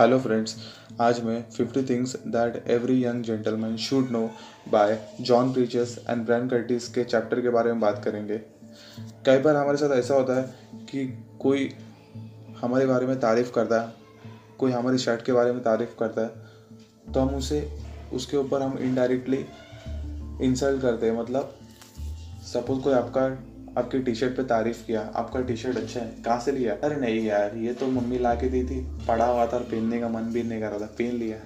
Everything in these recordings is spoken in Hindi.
हेलो फ्रेंड्स आज मैं 50 things that every young gentleman should know by John Preachers and Bryan Curtis के चैप्टर के बारे में बात करेंगे। कई बार हमारे साथ ऐसा होता है कि कोई हमारे बारे में तारीफ़ करता है, कोई हमारी शर्ट के बारे में तारीफ़ करता है तो हम उसे, उसके ऊपर हम इनडायरेक्टली इंसल्ट करते हैं। मतलब सपोज़ कोई आपका आपकी टी शर्ट पे तारीफ़ किया, आपका टी शर्ट अच्छा है, कहाँ से लिया? अरे नहीं यार, ये तो मम्मी ला के दी थी, पड़ा हुआ था और पहनने का मन भी नहीं कर रहा था, पहन लिया।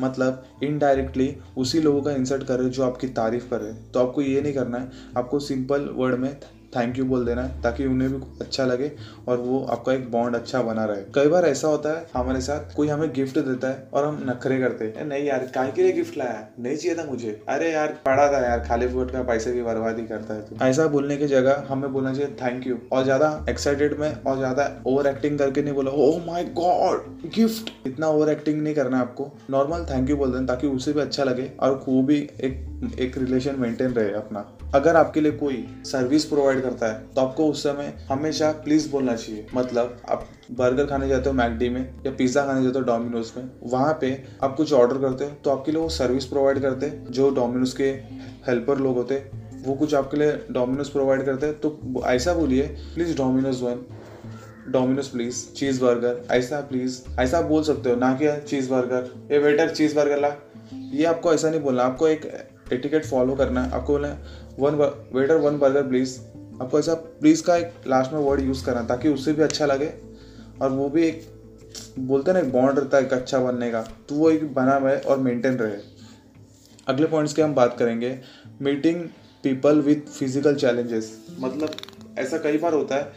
मतलब इनडायरेक्टली उसी लोगों का इंसर्ट कर रहे जो आपकी तारीफ़ कर रहे तो आपको ये नहीं करना है, आपको सिंपल वर्ड में थैंक यू बोल देना है ताकि उन्हें भी अच्छा लगे और वो आपका एक बॉन्ड अच्छा बना रहे। कई बार ऐसा होता है, हमारे साथ कोई हमें गिफ्ट देता है और हम नखरे करते हैं। नहीं यार काय के लिए गिफ्ट लाया? नहीं चाहिए था मुझे। अरे यार पड़ा था यार, खाली फुट का पैसे की बर्बादी करता है तो। ऐसा बोलने की जगह हमें बोलना चाहिए थैंक यू और ज़्यादा एक्साइटेड में और ज़्यादा ओवर एक्टिंग करके नहीं बोला ओह माई गॉड गिफ्ट इतना ओवर एक्टिंग नहीं करना है आपको। नॉर्मल थैंक यू बोल देना, ताकि उसे भी अच्छा लगे और वो भी एक एक रिलेशन मेंटेन रहे अपना। अगर आपके लिए कोई सर्विस प्रोवाइड करता है। तो आपको उस समय हमेशा प्लीज़ बोलना चाहिए। मतलब आप बर्गर खाने जाते हो मैकडी में या पिज्जा खाने जाते हो डोमिनोज में, वहाँ पे आप कुछ ऑर्डर करते हो तो आपके लिए वो सर्विस प्रोवाइड करते जो डोमिनोज के हेल्पर लोग होते वो कुछ आपके लिए डोमिनोज प्रोवाइड करते हैं। तो ऐसा बोलिए please Domino's one Domino's please cheese burger ऐसा प्लीज़ ऐसा आप बोल सकते हो ना कि चीज़ बर्गर ये वेटर चीज़ बर्गर ला। ये आपको ऐसा नहीं बोलना, आपको एक एटिकेट फॉलो करना है। आपको बोलना one waiter one burger please आपको ऐसा प्लीज़ का एक लास्ट में वर्ड यूज़ करना, ताकि उससे भी अच्छा लगे। और वो भी एक, बोलते हैं ना, एक बॉन्ड रहता है एक अच्छा बनने का तो वो एक बना रहे और मेंटेन रहे। अगले पॉइंट्स की हम बात करेंगे। Meeting people with physical challenges मतलब ऐसा कई बार होता है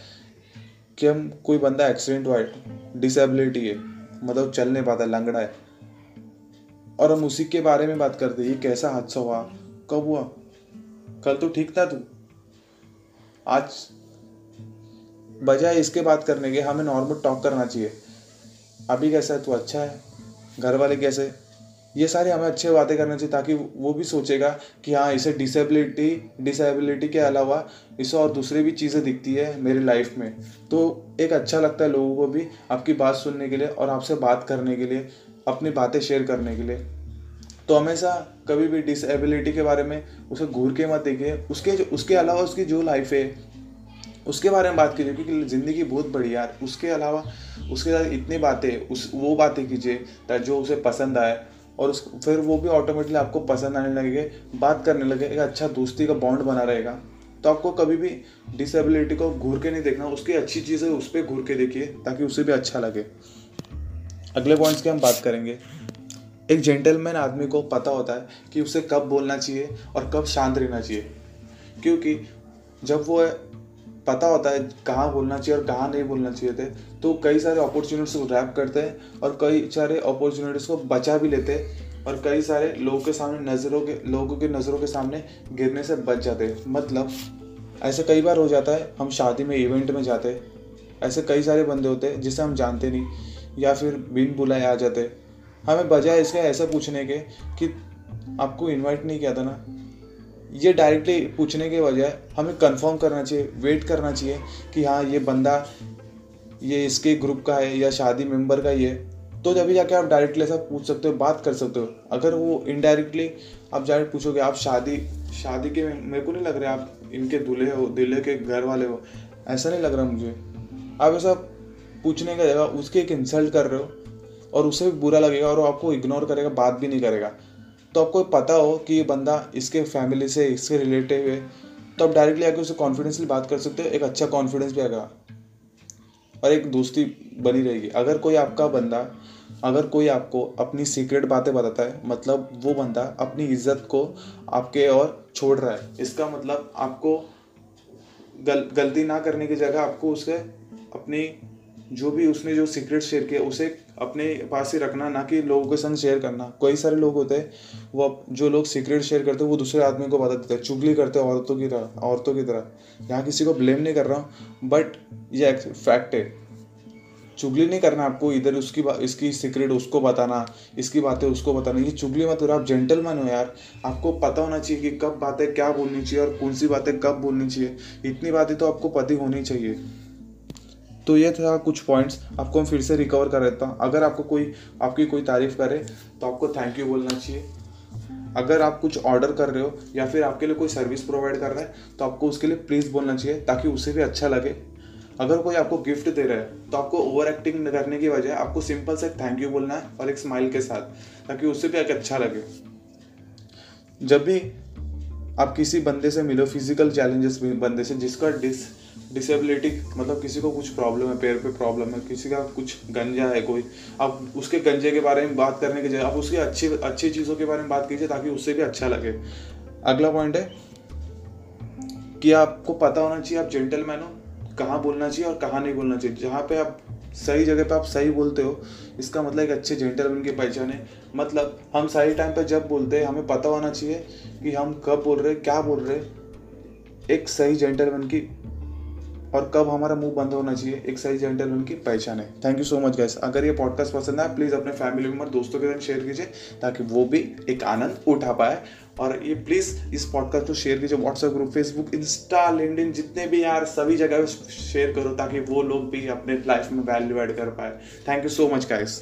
कि हम, कोई बंदा एक्सीडेंट हुआ है डिसेबिलिटी है मतलब चल नहीं पाता, लंगड़ा है। और हम उसी के बारे में बात करते ये कैसा हादसा हुआ, कब हुआ? कल तो ठीक था तू? आज बजाय इसके बात करने के, हमें नॉर्मल टॉक करना चाहिए। अभी कैसा है? तू अच्छा है? घर वाले कैसे? ये सारी हमें अच्छे बातें करना चाहिए ताकि वो भी सोचेगा कि हाँ इसे डिसेबिलिटी डिसेबिलिटी के अलावा इसे और दूसरी भी चीज़ें दिखती है मेरी लाइफ में। तो एक अच्छा लगता है लोगों को भी आपकी बात सुनने के लिए और आपसे बात करने के लिए, अपनी बातें शेयर करने के लिए। तो हमेशा कभी भी डिसेबिलिटी के बारे में उसे घूर के मत देखिए। उसके उसके अलावा उसकी जो लाइफ है, उसके बारे में बात कीजिए, क्योंकि ज़िंदगी बहुत बड़ी यार। उसके अलावा उसके साथ इतनी बातें, उस, वो बातें कीजिए जो उसे पसंद आए और उस, फिर वो भी ऑटोमेटिकली आपको पसंद आने लगेगा, बात करने लगे एक अच्छा दोस्ती का बॉन्ड बना रहेगा। तो आपको कभी भी डिसेबिलिटी को घूर के नहीं देखना, उसकी अच्छी चीज़ें उस पर घूर के देखिए, ताकि उसे भी अच्छा लगे। अगले पॉइंट्स की हम बात करेंगे। एक जेंटलमैन आदमी को पता होता है कि उसे कब बोलना चाहिए और कब शांत रहना चाहिए। क्योंकि जब वो पता होता है कहाँ बोलना चाहिए और कहाँ नहीं बोलना चाहिए थे तो कई सारे अपॉर्चुनिटीज़ को रैप करते हैं और कई सारे अपॉर्चुनिटीज़ को बचा भी लेते हैं और कई सारे लोगों के सामने नज़रों के, लोगों की नज़रों के सामने गिरने से बच जाते हैं। मतलब ऐसे कई बार हो जाता है, हम शादी में इवेंट में जाते ऐसे कई सारे बंदे होते हैं जिसे हम जानते नहीं या फिर बिन बुलाए आ जाते हमें बजाय इसका ऐसा पूछने के कि आपको इनवाइट नहीं किया था ना? ये डायरेक्टली पूछने के बजाय हमें कंफर्म करना चाहिए वेट करना चाहिए कि हाँ ये बंदा, ये इसके ग्रुप का है या शादी मेंबर का ही है। तो जब जाके आप डायरेक्टली ऐसा पूछ सकते हो, बात कर सकते हो। अगर वो इनडायरेक्टली आप डायरेक्ट पूछोगे, आप शादी शादी के मेरे को नहीं लग रहा आप इनके दूल्हे हो, दूल्हे के घर वाले हो। ऐसा नहीं लग रहा मुझे। आप ऐसा पूछने का जगह उसके एक इंसल्ट कर रहे हो। और उसे भी बुरा लगेगा और वो आपको इग्नोर करेगा बात भी नहीं करेगा। तो आपको पता हो कि ये बंदा इसके फैमिली से इसके रिलेटिव है तो आप डायरेक्टली आके उसे कॉन्फिडेंसली बात कर सकते हो एक अच्छा कॉन्फिडेंस भी आएगा। और एक दोस्ती बनी रहेगी। अगर कोई आपका बंदा अगर कोई आपको अपनी सीक्रेट बातें बताता है मतलब वो बंदा अपनी इज़्ज़त को आपके और छोड़ रहा है। इसका मतलब आपको गल, गलती ना करने की जगह आपको उसके अपनी जो भी उसने जो सीक्रेट शेयर किया उसे अपने पास ही रखना, ना कि लोगों के संग शेयर करना। कई सारे लोग होते हैं, वो जो लोग सीक्रेट शेयर करते हैं, वो दूसरे आदमी को बता देते हैं, चुगली करते हैं औरतों की तरह, औरतों की तरह। यहाँ किसी को ब्लेम नहीं कर रहा हूँ बट ये फैक्ट है। चुगली नहीं करना आपको, इधर उसकी इसकी सीक्रेट उसको बताना, इसकी बातें उसको बताना, ये चुगली मत आप जेंटलमैन हो यार। आपको पता होना चाहिए कि कब बातें क्या बोलनी चाहिए और कौन सी बातें कब बोलनी चाहिए। इतनी बातें तो आपको पता होनी चाहिए। तो ये था कुछ पॉइंट्स आपको हम फिर से रिकवर कर देता हूँ। अगर आपको कोई, आपकी कोई तारीफ़ करे तो आपको थैंक यू बोलना चाहिए। अगर आप कुछ ऑर्डर कर रहे हो, या फिर आपके लिए कोई सर्विस प्रोवाइड कर रहा है तो आपको उसके लिए प्लीज़ बोलना चाहिए, ताकि उसे भी अच्छा लगे। अगर कोई आपको गिफ्ट दे रहा है तो आपको ओवर एक्टिंग करने की वजह आपको सिंपल से थैंक यू बोलना है और एक स्माइल के साथ, ताकि उससे भी एक अच्छा लगे। जब भी आप किसी बंदे से मिलो फ़िज़िकल चैलेंजेस बंदे से, जिसका डिस डिसेबिलिटी मतलब किसी को कुछ प्रॉब्लम है, पैर पे प्रॉब्लम है, किसी का कुछ गंजा है कोई, आप उसके गंजे के बारे में बात करने की जगह, आप उसकी अच्छी अच्छी चीज़ों के बारे में बात कीजिए ताकि उससे भी अच्छा लगे। अगला पॉइंट है कि आपको पता होना चाहिए, आप जेंटलमैन हो, कहाँ बोलना चाहिए और कहाँ नहीं बोलना चाहिए। जहाँ पे आप सही जगह पे आप सही बोलते हो, इसका मतलब एक अच्छे जेंटलमैन की पहचान है। मतलब हम सही टाइम पे जब बोलते हैं, हमें पता होना चाहिए कि हम कब बोल रहे हैं, क्या बोल रहे हैं। एक सही जेंटलमैन की और कब हमारा मुँह बंद होना चाहिए, एक सही जेंटलमैन की पहचान है। Thank you so much guys अगर ये पॉडकास्ट पसंद आए प्लीज़ अपने फैमिली मेंबर दोस्तों के साथ शेयर कीजिए, ताकि वो भी एक आनंद उठा पाए। और ये प्लीज़ इस पॉडकास्ट को शेयर कीजिए WhatsApp group Facebook Insta LinkedIn जितने भी यार सभी जगह शेयर करो, ताकि वो लोग भी अपने लाइफ में वैल्यू एड कर पाए। Thank you so much guys